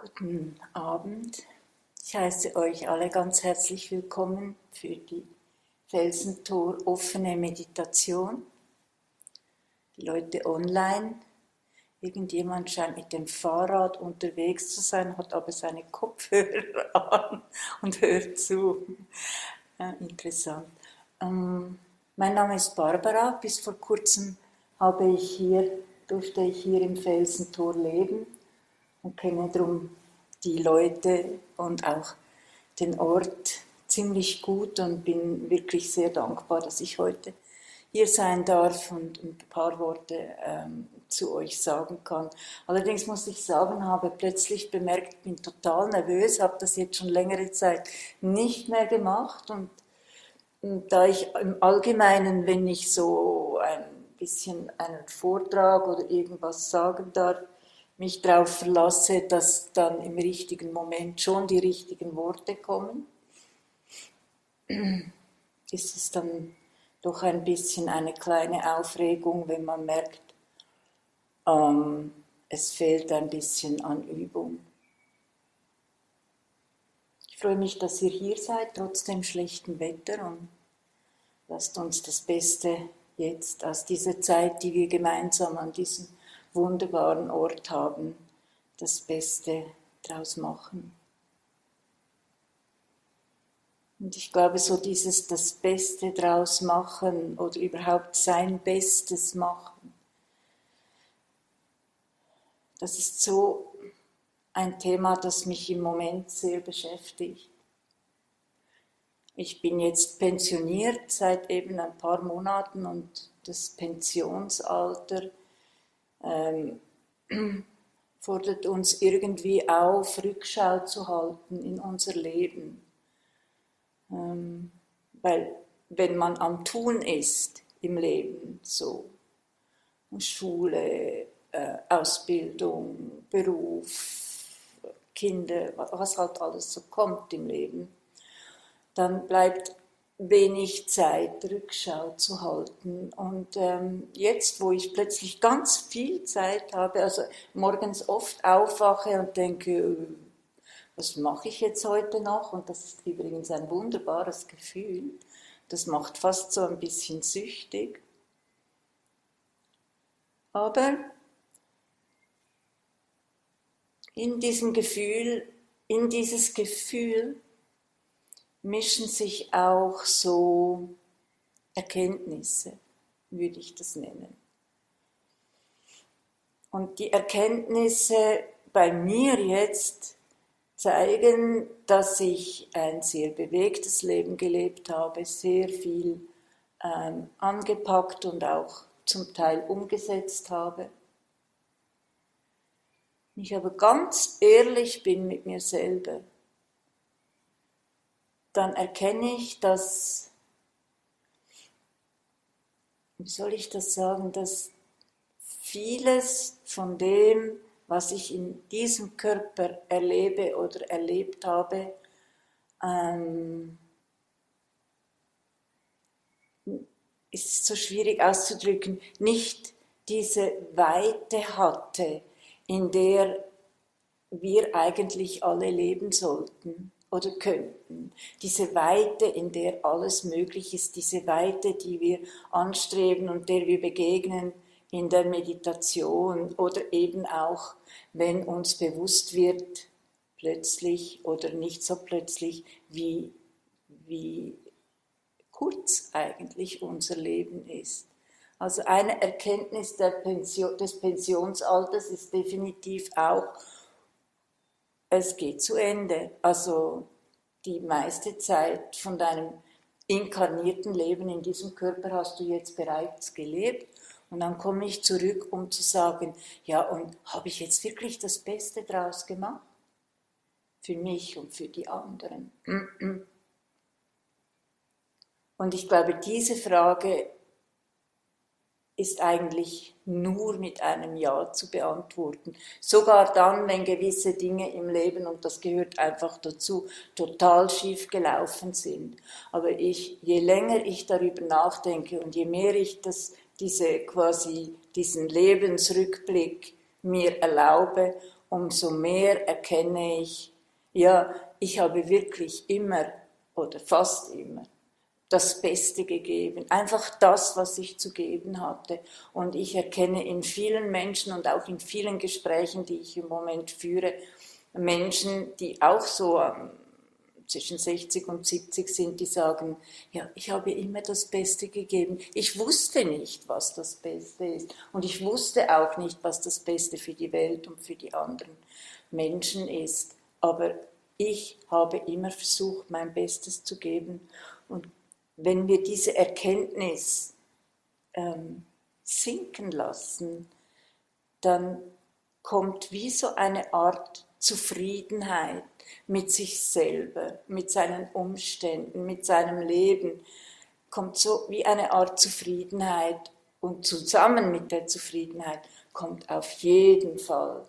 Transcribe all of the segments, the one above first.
Guten Abend. Ich heiße euch alle ganz herzlich willkommen für die Felsentor offene Meditation. Die Leute online. Irgendjemand scheint mit dem Fahrrad unterwegs zu sein, hat aber seine Kopfhörer an und hört zu. Ja, interessant. Ähm, mein Name ist Barbara. Bis vor kurzem habe ich hier, durfte ich hier im Felsentor leben und kenne darum die Leute und auch den Ort ziemlich gut und bin wirklich sehr dankbar, dass ich heute hier sein darf und ein paar Worte ähm, zu euch sagen kann. Allerdings muss ich sagen, habe plötzlich bemerkt, bin total nervös, habe das jetzt schon längere Zeit nicht mehr gemacht und, und da ich im Allgemeinen, wenn ich so ein bisschen einen Vortrag oder irgendwas sagen darf, mich darauf verlasse, dass dann im richtigen Moment schon die richtigen Worte kommen, ist es dann doch ein bisschen eine kleine Aufregung, wenn man merkt, ähm, es fehlt ein bisschen an Übung. Ich freue mich, dass ihr hier seid, trotz dem schlechten Wetter und lasst uns das Beste jetzt aus dieser Zeit, die wir gemeinsam an diesem wunderbaren Ort haben, das Beste draus machen. Und ich glaube, so dieses das Beste draus machen oder überhaupt sein Bestes machen, das ist so ein Thema, das mich im Moment sehr beschäftigt. Ich bin jetzt pensioniert seit eben ein paar Monaten und das Pensionsalter ähm, fordert uns irgendwie auf, Rückschau zu halten in unser Leben. Ähm, weil wenn man am Tun ist im Leben, so Schule, äh, Ausbildung, Beruf, Kinder, was halt alles so kommt im Leben, dann bleibt wenig Zeit, Rückschau zu halten. Und ähm, jetzt, wo ich plötzlich ganz viel Zeit habe, also morgens oft aufwache und denke, äh, was mache ich jetzt heute noch? Und das ist übrigens ein wunderbares Gefühl. Das macht fast so ein bisschen süchtig. Aber in diesem Gefühl, in dieses Gefühl mischen sich auch so Erkenntnisse, würde ich das nennen. Und die Erkenntnisse bei mir jetzt zeigen, dass ich ein sehr bewegtes Leben gelebt habe, sehr viel ähm, angepackt und auch zum Teil umgesetzt habe. Ich aber ganz ehrlich bin mit mir selber dann erkenne ich, dass, wie soll ich das sagen, dass vieles von dem, was ich in diesem Körper erlebe oder erlebt habe, ähm, ist so schwierig auszudrücken, nicht diese Weite hatte, in der wir eigentlich alle leben sollten oder könnten. Diese Weite, in der alles möglich ist, diese Weite, die wir anstreben und der wir begegnen in der Meditation oder eben auch, wenn uns bewusst wird, plötzlich oder nicht so plötzlich, wie, wie kurz eigentlich unser Leben ist. Also eine Erkenntnis Pension, des Pensionsalters ist definitiv auch, es geht zu Ende. Also die meiste Zeit von deinem inkarnierten Leben in diesem Körper hast du jetzt bereits gelebt. Und dann komme ich zurück, um zu sagen, ja, und habe ich jetzt wirklich das Beste draus gemacht? Für mich und für die anderen. Und ich glaube, diese Frage ist eigentlich nur mit einem Ja zu beantworten. Sogar dann, wenn gewisse Dinge im Leben, und das gehört einfach dazu, total schief gelaufen sind. Aber ich, je länger ich darüber nachdenke und je mehr ich das, diese quasi, diesen Lebensrückblick mir erlaube, umso mehr erkenne ich, ja, ich habe wirklich immer oder fast immer das Beste gegeben, einfach das, was ich zu geben hatte. Und ich erkenne in vielen Menschen und auch in vielen Gesprächen, die ich im Moment führe, Menschen, die auch so ähm, zwischen 60 und 70 sind, die sagen, ja, ich habe immer das Beste gegeben. Ich wusste nicht, was das Beste ist. Und ich wusste auch nicht, was das Beste für die Welt und für die anderen Menschen ist. Aber ich habe immer versucht, mein Bestes zu geben. Und wenn wir diese Erkenntnis ähm, sinken lassen, dann kommt wie so eine Art Zufriedenheit mit sich selber, mit seinen Umständen, mit seinem Leben, kommt so wie eine Art Zufriedenheit und zusammen mit der Zufriedenheit kommt auf jeden Fall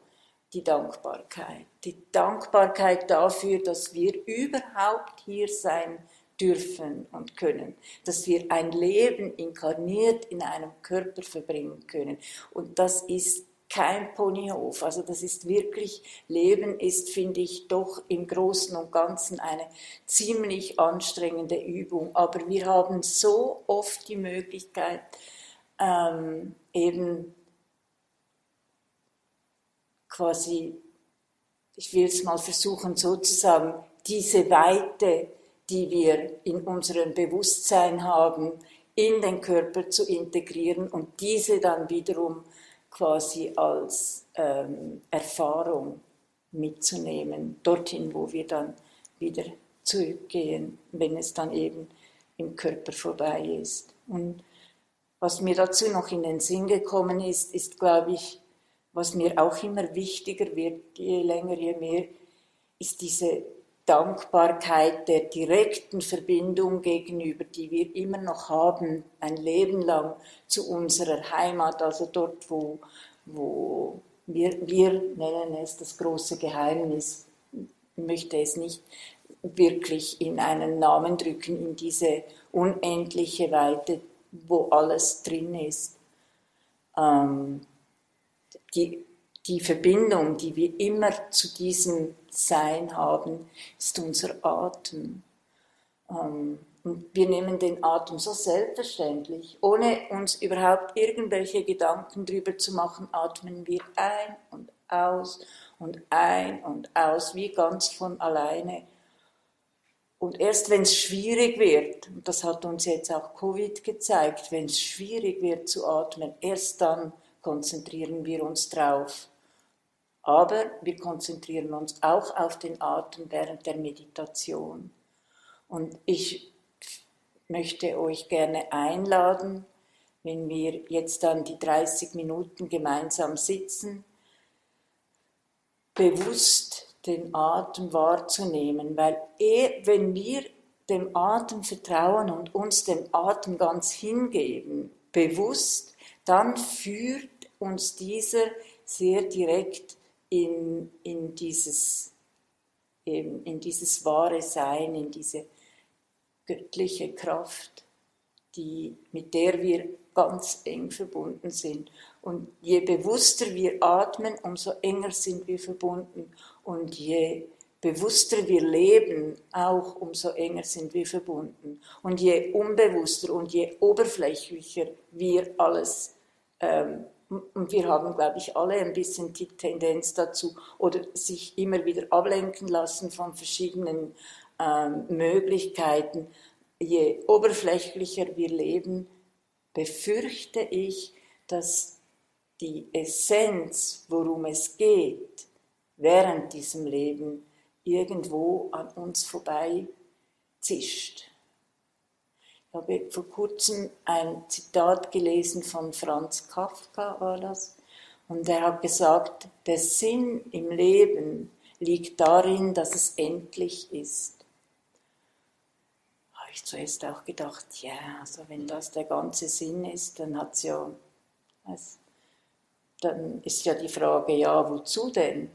die Dankbarkeit. Die Dankbarkeit dafür, dass wir überhaupt hier sein dürfen und können, dass wir ein Leben inkarniert in einem Körper verbringen können. Und das ist kein Ponyhof. Also das ist wirklich, Leben ist, finde ich, doch im Großen und Ganzen eine ziemlich anstrengende Übung. Aber wir haben so oft die Möglichkeit, ähm, eben quasi, ich will es mal versuchen sozusagen, diese Weite, die wir in unserem Bewusstsein haben, in den Körper zu integrieren und diese dann wiederum quasi als ähm, Erfahrung mitzunehmen, dorthin, wo wir dann wieder zurückgehen, wenn es dann eben im Körper vorbei ist. Und was mir dazu noch in den Sinn gekommen ist, ist, glaube ich, was mir auch immer wichtiger wird, je länger, je mehr, ist diese Dankbarkeit der direkten Verbindung gegenüber, die wir immer noch haben, ein Leben lang zu unserer Heimat, also dort, wo, wo wir, wir nennen es das große Geheimnis, möchte es nicht wirklich in einen Namen drücken, in diese unendliche Weite, wo alles drin ist. Ähm, die die Verbindung, die wir immer zu diesem Sein haben, ist unser Atem. Ähm, und wir nehmen den Atem so selbstverständlich, ohne uns überhaupt irgendwelche Gedanken darüber zu machen, atmen wir ein und aus und ein und aus, wie ganz von alleine. Und erst wenn es schwierig wird, und das hat uns jetzt auch Covid gezeigt, wenn es schwierig wird zu atmen, erst dann konzentrieren wir uns drauf. Aber wir konzentrieren uns auch auf den Atem während der Meditation. Und ich möchte euch gerne einladen, wenn wir jetzt dann die 30 Minuten gemeinsam sitzen, bewusst den Atem wahrzunehmen, weil er, wenn wir dem Atem vertrauen und uns dem Atem ganz hingeben, bewusst, dann führt uns dieser sehr direkt in, in, dieses, in, in dieses wahre Sein, in diese göttliche Kraft, die, mit der wir ganz eng verbunden sind. Und je bewusster wir atmen, umso enger sind wir verbunden. Und je bewusster wir leben, auch umso enger sind wir verbunden. Und je unbewusster und je oberflächlicher wir alles ähm, und wir haben, glaube ich, alle ein bisschen die Tendenz dazu oder sich immer wieder ablenken lassen von verschiedenen ähm, Möglichkeiten. Je oberflächlicher wir leben, befürchte ich, dass die Essenz, worum es geht, während diesem Leben irgendwo an uns vorbei zischt. Ich habe vor kurzem ein Zitat gelesen von Franz Kafka, war das, und er hat gesagt, der Sinn im Leben liegt darin, dass es endlich ist. Habe ich zuerst auch gedacht, ja, also wenn das der ganze Sinn ist, dann hat ja, also, dann ist ja die Frage, ja, wozu denn?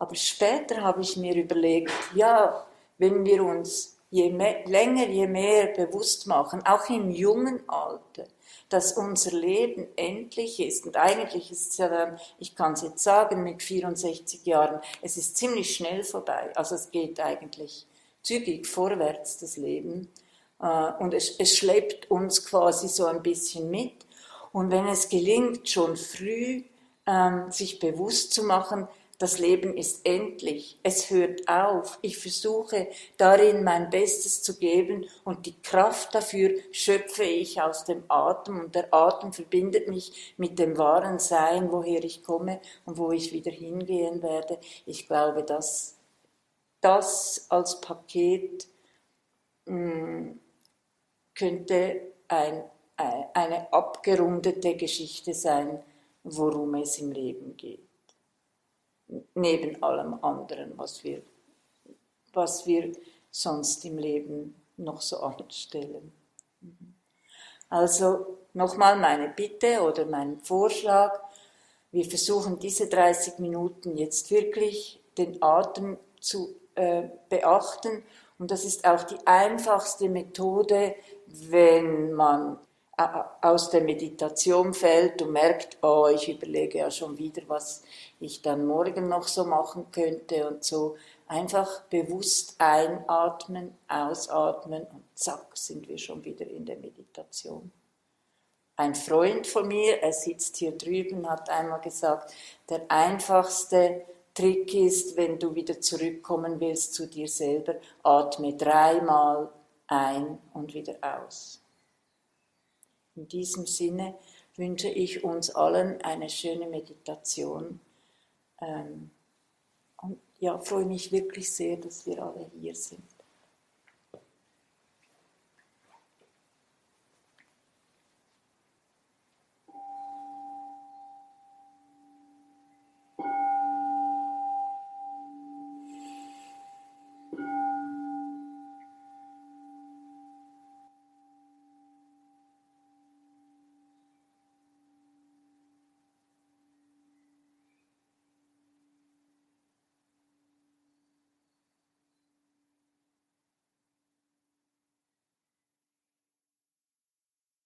Aber später habe ich mir überlegt, ja, wenn wir uns je mehr, länger, je mehr bewusst machen, auch im jungen Alter, dass unser Leben endlich ist. Und eigentlich ist es ja dann, ich kann es jetzt sagen, mit 64 Jahren, es ist ziemlich schnell vorbei. Also es geht eigentlich zügig vorwärts, das Leben. Äh, und es, es schleppt uns quasi so ein bisschen mit. Und wenn es gelingt, schon früh ähm, sich bewusst zu machen, das Leben ist endlich, es hört auf. Ich versuche darin mein Bestes zu geben und die Kraft dafür schöpfe ich aus dem Atem und der Atem verbindet mich mit dem wahren Sein, woher ich komme und wo ich wieder hingehen werde. Ich glaube, dass das als Paket mh, mm, könnte ein, eine abgerundete Geschichte sein, worum es im Leben geht neben allem anderen, was wir, was wir sonst im Leben noch so anstellen. Also nochmal meine Bitte oder mein Vorschlag. Wir versuchen diese 30 Minuten jetzt wirklich den Atem zu äh, beachten. Und das ist auch die einfachste Methode, wenn man aus der Meditation fällt und merkt, oh, ich überlege ja schon wieder, was ich dann morgen noch so machen könnte und so. Einfach bewusst einatmen, ausatmen und zack, sind wir schon wieder in der Meditation. Ein Freund von mir, er sitzt hier drüben, hat einmal gesagt, der einfachste Trick ist, wenn du wieder zurückkommen willst zu dir selber, atme dreimal ein und wieder aus. In diesem Sinne wünsche ich uns allen eine schöne Meditation. Ähm, und ja, freue mich wirklich sehr, dass wir alle hier sind.